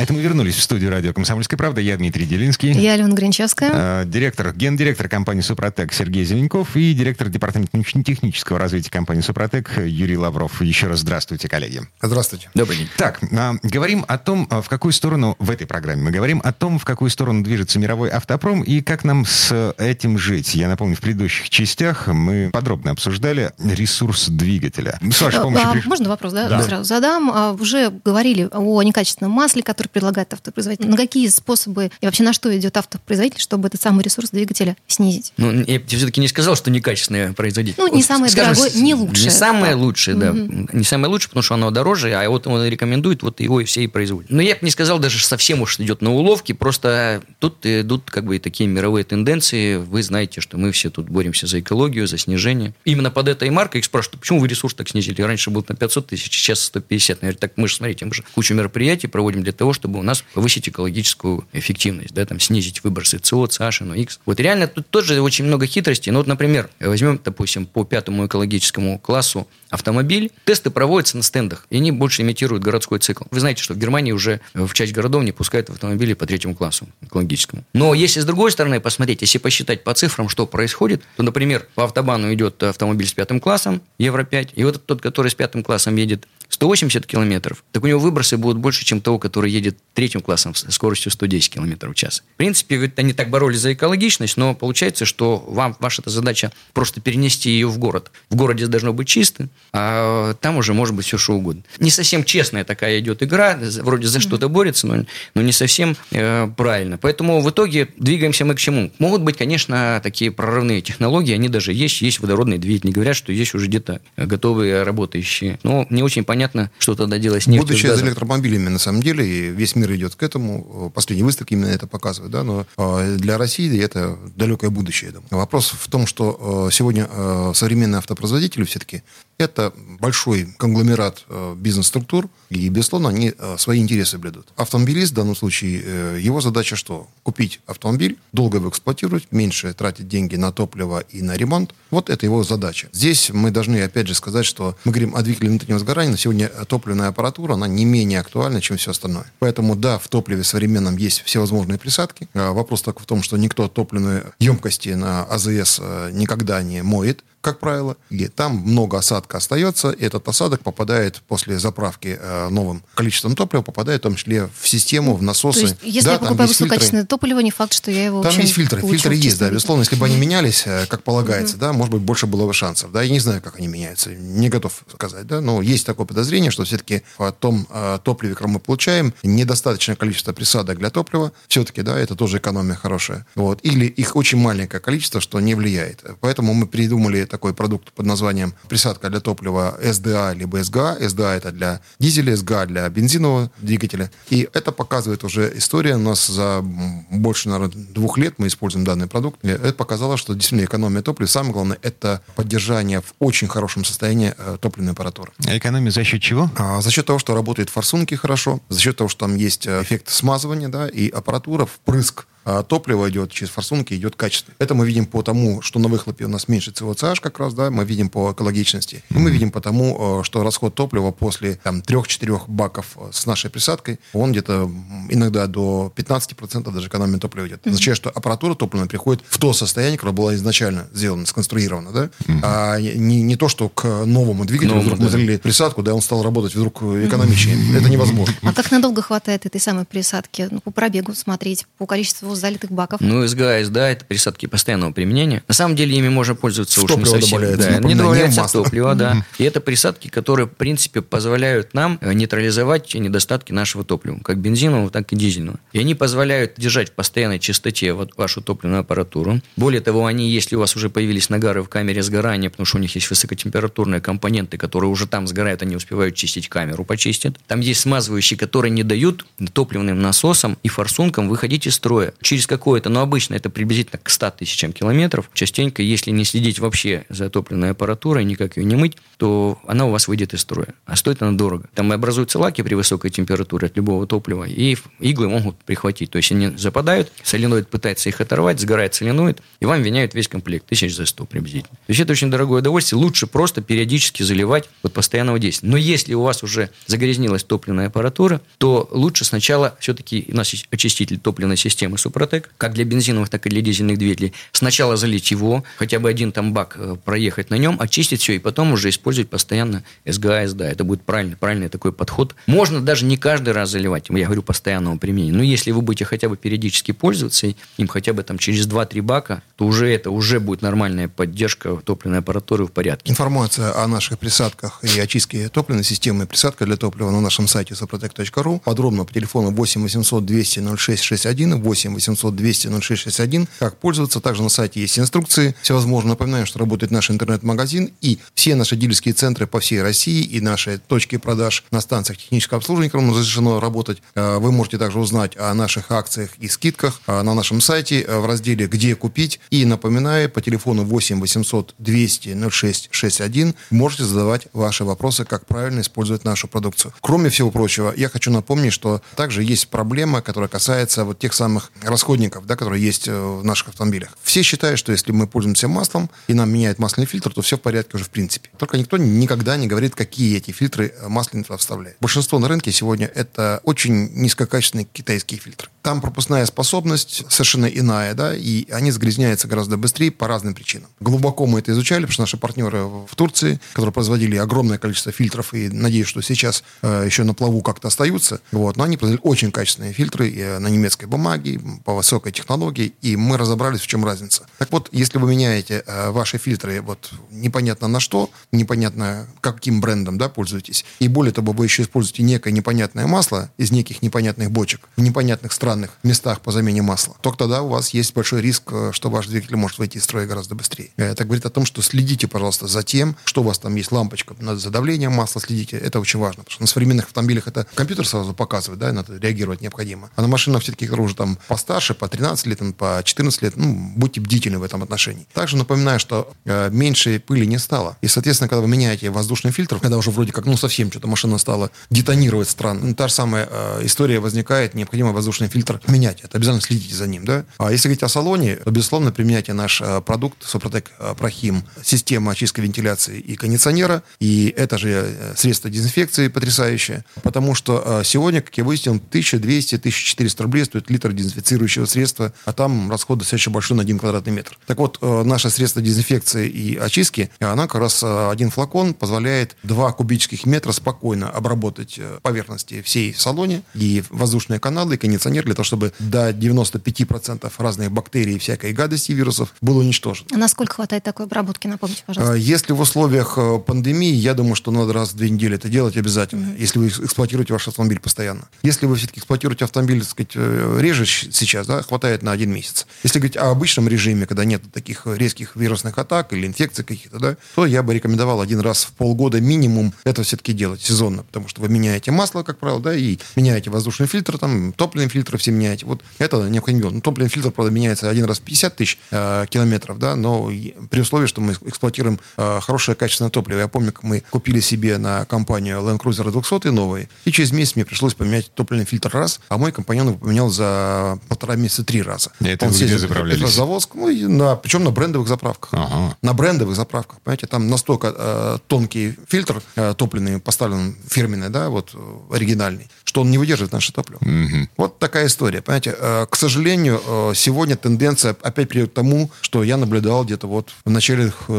Это мы вернулись в студию радио «Комсомольская правда». Я Дмитрий Делинский. Я Алена Гринчевская. Э, директор, гендиректор компании «Супротек» Сергей Зеленков и директор департамента научно-технического развития компании «Супротек» Юрий Лавров. Еще раз здравствуйте, коллеги. Здравствуйте. Добрый день. Так, э, говорим о том, э, в какую сторону в этой программе. Мы говорим о том, в какую сторону движется мировой автопром и как нам с этим жить. Я напомню, в предыдущих частях мы подробно обсуждали ресурс двигателя. С вашей помощью... А, можно вопрос, да? да. Сразу задам. А, уже говорили о некачественном масле, которое предлагает автопроизводитель? На какие способы и вообще на что идет автопроизводитель, чтобы этот самый ресурс двигателя снизить? Ну, я все-таки не сказал, что некачественный производитель. Ну, не самое скажем, дорогое, не лучшее. Не самое да. лучшее, да. Угу. Не самое лучшее, потому что оно дороже, а вот он рекомендует, вот его и все и производят. Но я бы не сказал даже совсем уж идет на уловки, просто тут идут как бы и такие мировые тенденции. Вы знаете, что мы все тут боремся за экологию, за снижение. Именно под этой маркой их спрашивают, почему вы ресурс так снизили? Раньше был на 500 тысяч, сейчас 150. Я говорю, так мы же, смотрите, мы же кучу мероприятий проводим для того, чтобы у нас повысить экологическую эффективность, да, там, снизить выбросы СО, CH, NOx. Вот реально тут тоже очень много хитростей. Ну, вот, например, возьмем, допустим, по пятому экологическому классу автомобиль, тесты проводятся на стендах, и они больше имитируют городской цикл. Вы знаете, что в Германии уже в часть городов не пускают автомобили по третьему классу экологическому. Но если с другой стороны посмотреть, если посчитать по цифрам, что происходит, то, например, по автобану идет автомобиль с пятым классом, Евро-5, и вот тот, который с пятым классом едет 180 километров, так у него выбросы будут больше, чем того, который едет третьим классом с скоростью 110 километров в час. В принципе, они так боролись за экологичность, но получается, что вам ваша задача просто перенести ее в город. В городе должно быть чисто, а там уже может быть все что угодно. Не совсем честная такая идет игра, вроде за что-то борется, но, но не совсем э, правильно. Поэтому в итоге двигаемся мы к чему? Могут быть, конечно, такие прорывные технологии, они даже есть, есть водородные двигатели, говорят, что есть уже где-то готовые работающие. Но не очень понятно, что тогда делать с нефтью. Будущее с электромобилями, на самом деле, и весь мир идет к этому. Последние выставки именно это показывают, да, но э, для России это далекое будущее. Я думаю. Вопрос в том, что э, сегодня э, современные автопроизводители все-таки Это большой конгломерат э, бизнес-структур, и, безусловно, они э, свои интересы блюдут. Автомобилист в данном случае, э, его задача что? Купить автомобиль, долго его эксплуатировать, меньше тратить деньги на топливо и на ремонт. Вот это его задача. Здесь мы должны, опять же, сказать, что мы говорим о двигателе внутреннего сгорания, но сегодня топливная аппаратура, она не менее актуальна, чем все остальное. Поэтому, да, в топливе современном есть всевозможные присадки. Вопрос только в том, что никто топливные емкости на АЗС никогда не моет как правило, и там много осадка остается, и этот осадок попадает после заправки э, новым количеством топлива, попадает в том числе в систему, в насосы. То есть, если да, я покупаю высококачественное топливо, не факт, что я его Там есть фильтры, фильтры есть, да, безусловно, если бы они менялись, э, как полагается, да, может быть, больше было бы шансов, да, я не знаю, как они меняются, не готов сказать, да, но есть такое подозрение, что все-таки в том э, топливе, которое мы получаем, недостаточное количество присадок для топлива, все-таки, да, это тоже экономия хорошая, вот, или их очень маленькое количество, что не влияет, поэтому мы придумали такой продукт под названием присадка для топлива SDA либо SGA. SDA это для дизеля, SGA для бензинового двигателя. И это показывает уже история. У нас за больше, наверное, двух лет мы используем данный продукт. И это показало, что действительно экономия топлива. Самое главное, это поддержание в очень хорошем состоянии э, топливной аппаратуры. А экономия за счет чего? А, за счет того, что работают форсунки хорошо, за счет того, что там есть э, эффект смазывания, да, и аппаратура впрыск а топливо идет через форсунки, идет качественно. Это мы видим по тому, что на выхлопе у нас меньше СО2 как раз, да, мы видим по экологичности. И мы видим по тому, э, что расход топлива после там, 3-4 баков э, с нашей присадкой, он где-то иногда до 15% даже экономии топлива идет. Mm-hmm. Означает, что аппаратура топливная приходит в то состояние, которое было изначально сделано, сконструировано, да, а не, не то, что к новому двигателю новому, вдруг да. мы залили присадку, да, он стал работать вдруг экономичнее. Mm-hmm. Это невозможно. А как надолго хватает этой самой присадки? Ну, по пробегу смотреть, по количеству залитых баков. Ну, СГА, да, это присадки постоянного применения. На самом деле ими можно пользоваться в уж не совсем. Да, не добавляется в топливо, да. И это присадки, которые, в принципе, позволяют нам э, нейтрализовать недостатки нашего топлива, как бензинового, так и дизельного. И они позволяют держать в постоянной чистоте вот вашу топливную аппаратуру. Более того, они, если у вас уже появились нагары в камере сгорания, потому что у них есть высокотемпературные компоненты, которые уже там сгорают, они успевают чистить камеру, почистят. Там есть смазывающие, которые не дают топливным насосам и форсункам выходить из строя. Через как какое-то, но обычно это приблизительно к 100 тысячам километров. Частенько, если не следить вообще за топливной аппаратурой, никак ее не мыть, то она у вас выйдет из строя. А стоит она дорого. Там образуются лаки при высокой температуре от любого топлива, и иглы могут прихватить. То есть они западают, соленоид пытается их оторвать, сгорает соленоид, и вам виняют весь комплект, тысяч за 100 приблизительно. То есть это очень дорогое удовольствие. Лучше просто периодически заливать от постоянного действия. Но если у вас уже загрязнилась топливная аппаратура, то лучше сначала все-таки у нас есть очиститель топливной системы Супротек, как для бензиновых, так и для дизельных двигателей. Сначала залить его, хотя бы один там бак э, проехать на нем, очистить все, и потом уже использовать постоянно СГА, СДА. Это будет правильный, правильный такой подход. Можно даже не каждый раз заливать, я говорю постоянного применения. Но если вы будете хотя бы периодически пользоваться им хотя бы там через 2-3 бака, то уже это уже будет нормальная поддержка топливной аппаратуры в порядке. Информация о наших присадках и очистке топливной системы присадка для топлива на нашем сайте soprotec.ru. Подробно по телефону 8 800 200 0661 8 800 200 0661. Как пользоваться. Также на сайте есть инструкции всевозможные. Напоминаю, что работает наш интернет-магазин и все наши дилерские центры по всей России и наши точки продаж на станциях технического обслуживания, которым разрешено работать. Э, вы можете также узнать о наших акциях и скидках э, на нашем сайте э, в разделе «Где купить». И напоминаю, по телефону 8 800 200 06 61 можете задавать ваши вопросы, как правильно использовать нашу продукцию. Кроме всего прочего, я хочу напомнить, что также есть проблема, которая касается вот тех самых расходников, да, которые есть в наших автомобилях. Все считают, что если мы пользуемся маслом и нам меняет масляный фильтр, то все в порядке уже в принципе. Только никто никогда не говорит, какие эти фильтры э, масляные вставляют. Большинство на рынке сегодня это очень низкокачественные китайские фильтры. Там пропускная способность совершенно иная, да, и они загрязняются гораздо быстрее по разным причинам. Глубоко мы это изучали, потому что наши партнеры в Турции, которые производили огромное количество фильтров, и надеюсь, что сейчас э, еще на плаву как-то остаются, вот, но они производили очень качественные фильтры э, на немецкой бумаге, по высокой технологии, и мы разобрались, в чем разница. Так вот, если вы меняете э, ваши фильтры вот непонятно на что, непонятно каким брендом, да, пользуетесь, и более того, вы еще используете некое непонятное масло из неких непонятных бочек в непонятных странных местах по замене масла, только тогда у вас есть большой риск, э, что ваш двигатель может выйти из строя гораздо быстрее. Это говорит о том, что следите, пожалуйста, за тем, что у вас там есть лампочка за давлением масла, следите. Это очень важно, потому что на современных автомобилях это компьютер сразу показывает, да, надо реагировать необходимо. А на машинах все-таки, которые уже там постарше, по 13 лет, по 14 лет, ну, будьте бдительны в этом отношении. Также напоминаю, что э, меньше пыли не стало. И, соответственно, когда вы меняете воздушный фильтр, когда уже вроде как, ну, совсем что-то машина стала детонировать странно, ну, та же самая э, история возникает, необходимо воздушный фильтр менять. Это обязательно следите за ним, да. А если говорить о салоне, то, безусловно, применяйте наш э, продукт Супротек э, Прохим, система очистки вентиляции и кондиционера, и это же э, средство дезинфекции потрясающее, потому что э, сегодня, как я выяснил, 1200-1400 рублей стоит литр дезинфицирующего средства, а там расход достаточно большой на 1 квадратный метр. Так вот, э, наше средство дезинфекции и очистки, она как раз э, один флакон позволяет 2 кубических метра спокойно обработать э, поверхности всей в салоне и воздушные каналы, и кондиционер для того, чтобы до 95% разных бактерий, всякой гадости вирусов было уничтожено. А насколько хватает такой обработки, напомните, пожалуйста? Если в условиях пандемии, я думаю, что надо раз в две недели это делать обязательно, mm-hmm. если вы эксплуатируете ваш автомобиль постоянно. Если вы все-таки эксплуатируете автомобиль, так сказать, реже сейчас, да, хватает на один месяц. Если говорить о обычном режиме, когда нет таких резких вирусных атак или инфекций каких-то, да, то я бы рекомендовал один раз в полгода минимум это все-таки делать сезонно, потому что вы меняете масло, как правило, да, и меняете воздушный фильтр, там, топливный фильтр все меняете. Вот это необходимо. Ну, топливный фильтр, правда, меняется один раз в 50 тысяч э, километров, да, но при условии, что мы эксплуатируем э, хорошее качественное топливо. Я помню, как мы купили себе на компанию Land Cruiser 200 новый, и через месяц мне пришлось поменять топливный фильтр раз, а мой компаньон его поменял за полтора месяца три раза. Это Он вы где заправлялись? Петрозаводск, ну, и на, причем на брендовых заправках. Ага. На брендовых заправках, понимаете, там настолько э, тонкий фильтр э, топливный поставлен фирменный, да, вот оригинальный, что он не выдерживает наше топливо. Угу. Вот такая история, понимаете. Э, к сожалению, э, сегодня тенденция опять приведет к тому, что я наблюдал где-то вот в начале э,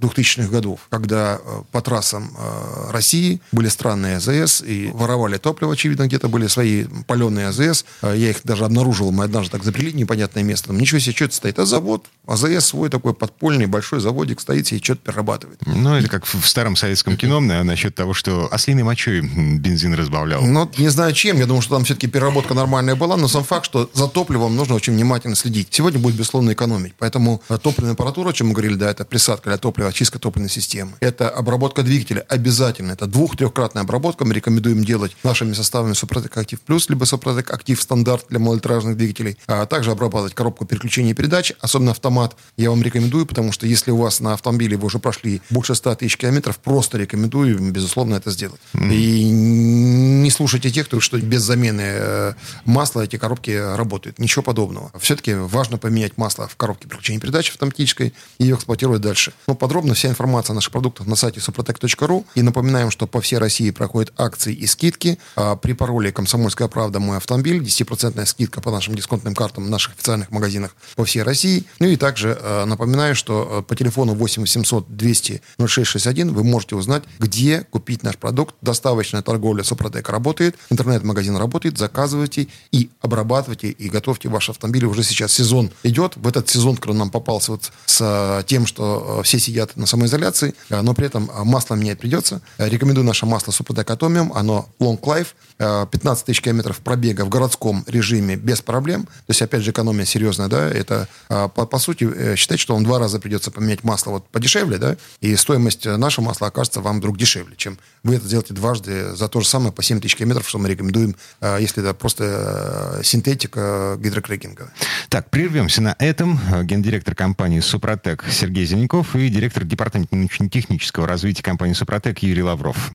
2000-х годов, когда э, по трассам э, России были странные АЗС и воровали топливо, очевидно, где-то были свои паленые АЗС. Э, я их даже обнаружил, мы однажды так забрели непонятное место. Там, ничего себе, что это стоит? А завод, АЗС свой такой подпольный большой заводик стоит и что-то перерабатывает. Ну, это как в старом советском кино насчет того, что ослиной мочой бензин разбавлял. Ну, не знаю чем. Я думаю, что там все-таки переработка нормальная была, но сам факт, что за топливом нужно очень внимательно следить. Сегодня будет, безусловно, экономить. Поэтому э, топливная аппаратура, о чем мы говорили, да, это присадка для топлива, очистка топливной системы. Это обработка двигателя обязательно. Это двух-трехкратная обработка. Мы рекомендуем делать нашими составами Супротек Актив Плюс, либо Супротек Актив Стандарт для малолитражных двигателей. А также обрабатывать коробку переключения передач, особенно автомат. Я вам рекомендую, потому что если у вас на автомобиле вы уже прошли больше 100 тысяч километров, просто рекомендую, безусловно, это сделать. Mm-hmm. И не слушайте тех, кто что без замены э, масла эти коробки работают. Ничего подобного. Все-таки важно поменять масло в коробке переключения передач автоматической и ее эксплуатировать дальше. Но подробно вся информация о наших продуктах на сайте suprotec.ru. И напоминаем, что по всей России проходят акции и скидки. А при пароле «Комсомольская правда. Мой автомобиль» 10% скидка по нашим дисконтным картам в наших официальных магазинах по всей России. Ну и также э, напоминаю, что э, по телефону 8 800 200 0661 вы можете узнать, где купить наш продукт. Доставочная торговля Супротек работает, интернет-магазин работает, заказывайте и обрабатывайте, и готовьте ваш автомобиль. Уже сейчас сезон идет. В этот сезон, который нам попался вот с э, тем, что все сидят на самоизоляции, но при этом масло менять придется. Рекомендую наше масло Супротек Atomium. Оно Long Life, 15 тысяч километров пробега в городском режиме без проблем. То есть, опять же, экономия серьезная, да, это, по, по сути, считать, что вам два раза придется поменять масло вот подешевле, да, и стоимость нашего масла окажется вам вдруг дешевле, чем вы это сделаете дважды за то же самое по 7 тысяч километров, что мы рекомендуем, если это просто синтетика гидрокрекинга. Так, прервемся на этом. Гендиректор компании «Супротек» Сергей Зеленков и директор департамента научно-технического развития компании «Супротек» Юрий Лавров.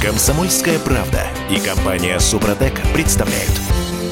Комсомольская правда и компания «Супротек» представляют.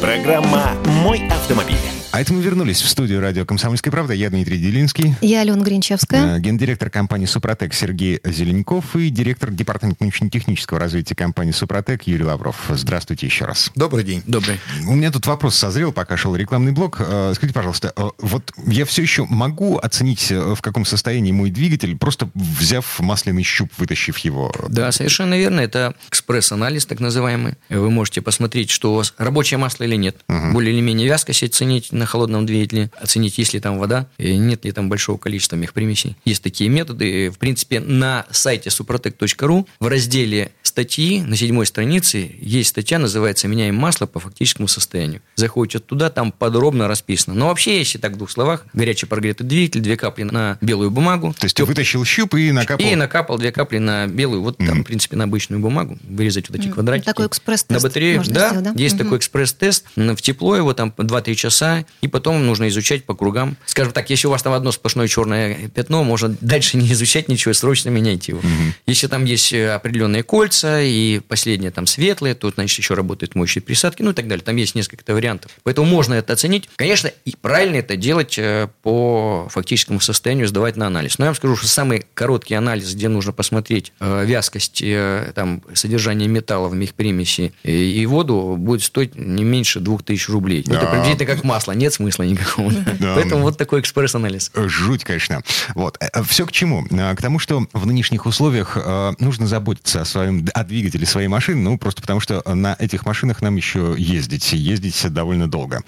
Программа «Мой автомобиль». А это мы вернулись в студию радио «Комсомольская правда». Я Дмитрий Делинский. Я Алена Гринчевская. Э, гендиректор компании «Супротек» Сергей Зеленков и директор департамента научно-технического развития компании «Супротек» Юрий Лавров. Здравствуйте еще раз. Добрый день. Добрый. У меня тут вопрос созрел, пока шел рекламный блок. Э, скажите, пожалуйста, э, вот я все еще могу оценить, в каком состоянии мой двигатель, просто взяв масляный щуп, вытащив его? Да, совершенно верно. Это экспресс-анализ, так называемый. Вы можете посмотреть, что у вас рабочее масло или нет. Угу. Более или менее вязкость оценить на холодном двигателе, оценить, есть ли там вода, нет ли там большого количества мехпримесей. Есть такие методы. В принципе, на сайте suprotec.ru в разделе статьи на седьмой странице есть статья, называется «Меняем масло по фактическому состоянию». Заходите туда, там подробно расписано. Но вообще, если так в двух словах, горячий прогретый двигатель, две капли на белую бумагу. То есть ты вытащил щуп и накапал? И накапал две капли на белую, вот mm-hmm. там, в принципе, на обычную бумагу, вырезать вот эти mm-hmm. квадратики. Такой экспресс-тест На батарею, да, сделать, да, есть mm-hmm. такой экспресс-тест. В тепло его там 2-3 часа, и потом нужно изучать по кругам. Скажем так, если у вас там одно сплошное черное пятно, можно дальше не изучать ничего, срочно менять его. Угу. Если там есть э, определенные кольца, и последние там светлые, то, значит, еще работают моющие присадки, ну и так далее. Там есть несколько вариантов. Поэтому можно это оценить. Конечно, и правильно это делать э, по фактическому состоянию, сдавать на анализ. Но я вам скажу, что самый короткий анализ, где нужно посмотреть э, вязкость, там, содержание металла в мехпримеси и воду, будет стоить не меньше 2000 рублей. Да. Это приблизительно как масло, нет смысла никакого. Да. Поэтому вот такой экспресс-анализ. Жуть, конечно. Вот. Все к чему? К тому, что в нынешних условиях нужно заботиться о своем о двигателе своей машины, ну, просто потому что на этих машинах нам еще ездить, ездить довольно долго.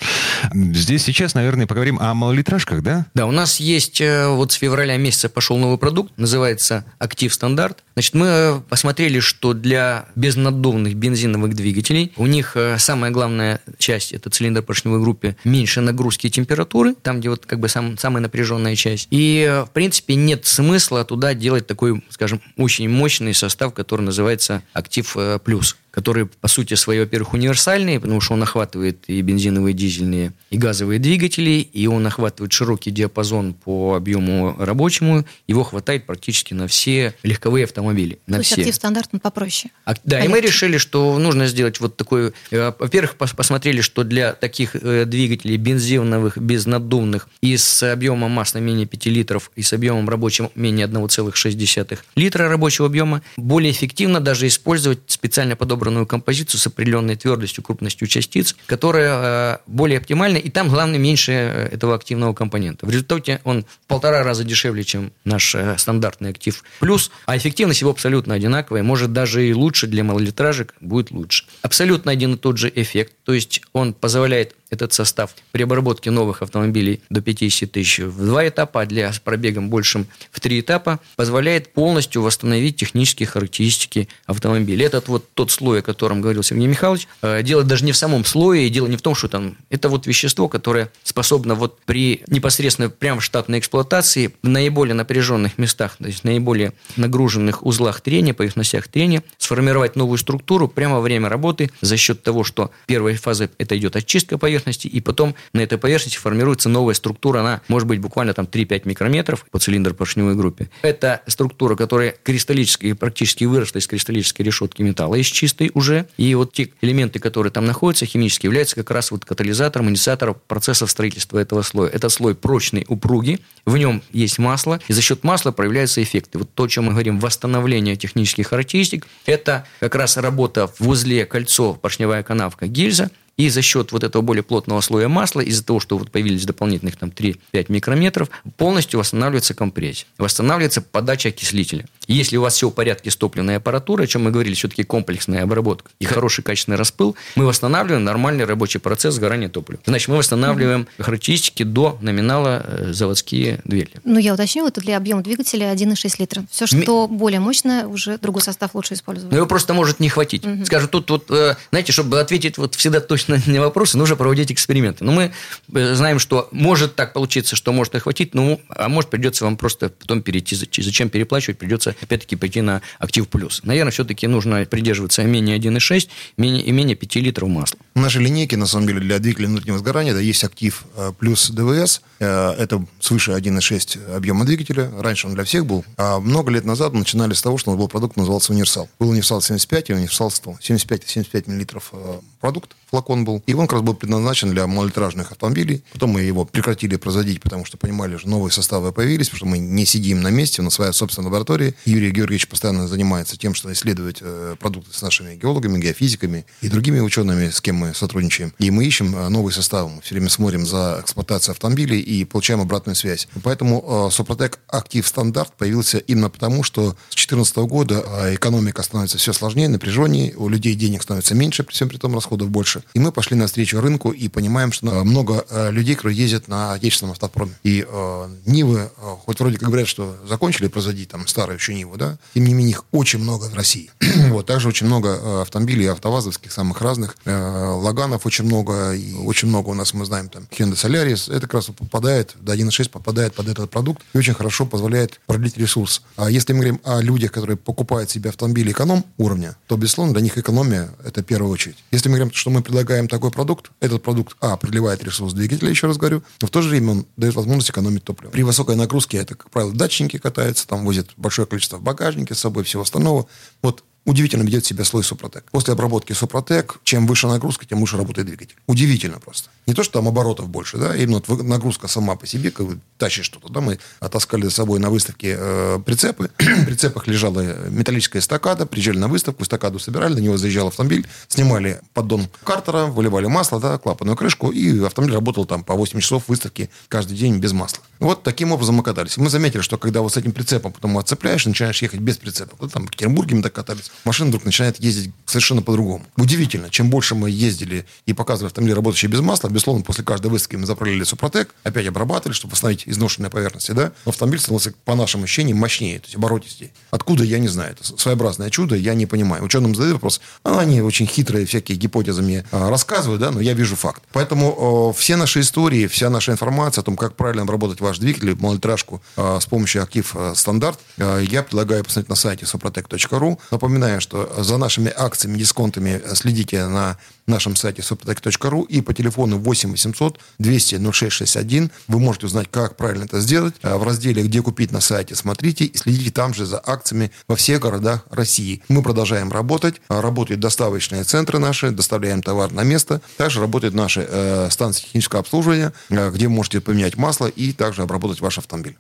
Здесь сейчас, наверное, поговорим о малолитражках, да? Да, у нас есть, э, вот с февраля месяца пошел новый продукт, называется «Актив Стандарт». Значит, мы посмотрели, что для безнаддувных бензиновых двигателей у них э, самая главная часть, это цилиндр поршневой группы, меньше нагрузки и температуры, там, где вот как бы сам, самая напряженная часть. И, э, в принципе, нет смысла туда делать такой, скажем, очень мощный состав, который называется «Актив Плюс» который, по сути своей, во-первых, универсальный, потому что он охватывает и бензиновые, и дизельные, и газовые двигатели, и он охватывает широкий диапазон по объему рабочему, его хватает практически на все легковые автомобили. На То все. есть актив стандарт он попроще. А, да, Полегче. и мы решили, что нужно сделать вот такой... Э, во-первых, посмотрели, что для таких э, двигателей бензиновых, безнаддувных и с объемом масла менее 5 литров, и с объемом рабочим менее 1,6 литра рабочего объема, более эффективно даже использовать специально подобранные подобранную композицию с определенной твердостью, крупностью частиц, которая э, более оптимальна, и там, главное, меньше э, этого активного компонента. В результате он в полтора раза дешевле, чем наш э, стандартный актив плюс, а эффективность его абсолютно одинаковая, может даже и лучше для малолитражек будет лучше. Абсолютно один и тот же эффект, то есть он позволяет этот состав при обработке новых автомобилей до 50 тысяч в два этапа, а для с пробегом большим в три этапа, позволяет полностью восстановить технические характеристики автомобиля. Этот вот тот слой, о котором говорил Сергей Михайлович, э, дело даже не в самом слое, и дело не в том, что там это вот вещество, которое способно вот при непосредственно прямо в штатной эксплуатации в наиболее напряженных местах, то есть наиболее нагруженных узлах трения, поверхностях трения, сформировать новую структуру прямо во время работы за счет того, что первая фаза это идет очистка поверхности, поверхности, и потом на этой поверхности формируется новая структура, она может быть буквально там 3-5 микрометров по цилиндр поршневой группе. Это структура, которая кристаллически, практически выросла из кристаллической решетки металла, из чистой уже, и вот те элементы, которые там находятся, химически являются как раз вот катализатором, инициатором процессов строительства этого слоя. Этот слой прочный, упругий, в нем есть масло, и за счет масла проявляются эффекты. Вот то, о чем мы говорим, восстановление технических характеристик, это как раз работа в узле кольцо, поршневая канавка, гильза, и за счет вот этого более плотного слоя масла, из-за того, что вот появились дополнительных там 3-5 микрометров, полностью восстанавливается компрессия. Восстанавливается подача окислителя. Если у вас все в порядке с топливной аппаратурой, о чем мы говорили, все-таки комплексная обработка и хороший качественный распыл, мы восстанавливаем нормальный рабочий процесс сгорания топлива. Значит, мы восстанавливаем характеристики до номинала э, заводские двигатели. Ну, я уточню, это для объема двигателя 1,6 литра. Все, что Ми... более мощное, уже другой состав лучше использовать. Ну, его просто может не хватить. mm Скажу, тут вот, э, знаете, чтобы ответить вот всегда точно на вопросы, нужно проводить эксперименты. Но мы э, знаем, что может так получиться, что может не хватить, ну, а может придется вам просто потом перейти, зачем переплачивать, придется опять-таки пойти на актив плюс. Наверное, все-таки нужно придерживаться менее 1,6 менее, и менее 5 литров масла. В нашей линейке, на самом деле, для двигателя внутреннего сгорания да, есть актив э, плюс ДВС. Э, это свыше 1,6 объема двигателя. Раньше он для всех был. А много лет назад мы начинали с того, что у нас был продукт, назывался универсал. Был универсал 75 и универсал 100. 75-75 миллилитров э, продукт, флакон был. И он как раз был предназначен для малолитражных автомобилей. Потом мы его прекратили производить, потому что понимали, что новые составы появились, потому что мы не сидим на месте, у нас своя собственная лаборатория. Юрий Георгиевич постоянно занимается тем, что исследует э, продукты с нашими геологами, геофизиками и другими учеными, с кем мы сотрудничаем. И мы ищем э, новые составы. Мы все время смотрим за эксплуатацией автомобилей и получаем обратную связь. Поэтому э, Супротек Актив Стандарт появился именно потому, что с 2014 года э, экономика становится все сложнее, напряженнее, у людей денег становится меньше, при всем при том расходов больше. И мы пошли навстречу рынку и понимаем, что э, много э, людей, которые ездят на отечественном автопроме. И э, Нивы, э, хоть вроде как говорят, что закончили производить там старые, еще его, да. Тем не менее, их очень много в России. вот. Также очень много автомобилей автовазовских, самых разных. Э, Логанов очень много. И очень много у нас, мы знаем, там, Hyundai Solaris. Это как раз попадает, до 1.6 попадает под этот продукт и очень хорошо позволяет продлить ресурс. А если мы говорим о людях, которые покупают себе автомобили эконом уровня, то, безусловно, для них экономия – это в первую очередь. Если мы говорим, что мы предлагаем такой продукт, этот продукт, а, продлевает ресурс двигателя, еще раз говорю, но в то же время он дает возможность экономить топливо. При высокой нагрузке это, как правило, датчики катаются, там возят большое количество в багажнике с собой, всего остального. Вот удивительно ведет себя слой Супротек. После обработки Супротек, чем выше нагрузка, тем лучше работает двигатель. Удивительно просто. Не то, что там оборотов больше, да, именно нагрузка сама по себе, как вы тащишь что-то, да, мы оттаскали за собой на выставке э, прицепы, в прицепах лежала металлическая эстакада, приезжали на выставку, эстакаду собирали, на него заезжал автомобиль, снимали поддон картера, выливали масло, да, клапанную крышку, и автомобиль работал там по 8 часов выставки каждый день без масла. Вот таким образом мы катались. Мы заметили, что когда вот с этим прицепом потом отцепляешь, начинаешь ехать без прицепа, вот там в Петербурге мы так катались, машина вдруг начинает ездить совершенно по-другому. Удивительно, чем больше мы ездили и показывали автомобиль, работающий без масла, безусловно, после каждой выставки мы заправляли Супротек, опять обрабатывали, чтобы восстановить изношенные поверхности, да, но автомобиль становился, по нашим ощущениям, мощнее, то есть оборотистее. Откуда, я не знаю. Это своеобразное чудо, я не понимаю. Ученым задают вопрос, а они очень хитрые всякие гипотезы мне а, рассказывают, да, но я вижу факт. Поэтому э, все наши истории, вся наша информация о том, как правильно обработать ваш двигатель, малолитражку э, с помощью актив стандарт, э, я предлагаю посмотреть на сайте suprotec.ru. Напоминаю, что за нашими акциями, дисконтами следите на нашем сайте suprotec.ru и по телефону 8 800 200 0661 вы можете узнать, как правильно это сделать. В разделе «Где купить» на сайте смотрите и следите там же за акциями во всех городах России. Мы продолжаем работать. Работают доставочные центры наши, доставляем товар на место. Также работают наши э, станции технического обслуживания, э, где можете поменять масло и также обработать ваш автомобиль.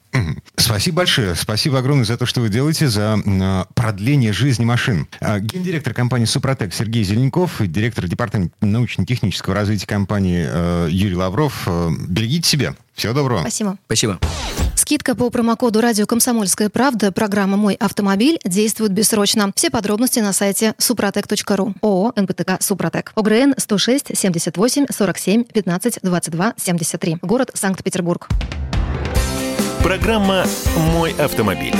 Спасибо большое. Спасибо огромное за то, что вы делаете, за э, продление жизни машин. Э, гендиректор компании «Супротек» Сергей Зеленков, директор департамента научно-технического развития компании э, Юрий Лавров. Э, берегите себя. Всего доброго. Спасибо. Спасибо. Скидка по промокоду «Радио Комсомольская правда» программа «Мой автомобиль» действует бессрочно. Все подробности на сайте супротек.ру. ООО «НПТК Супротек». ОГРН 106 78 47 15 22 73. Город Санкт-Петербург. Программа «Мой автомобиль».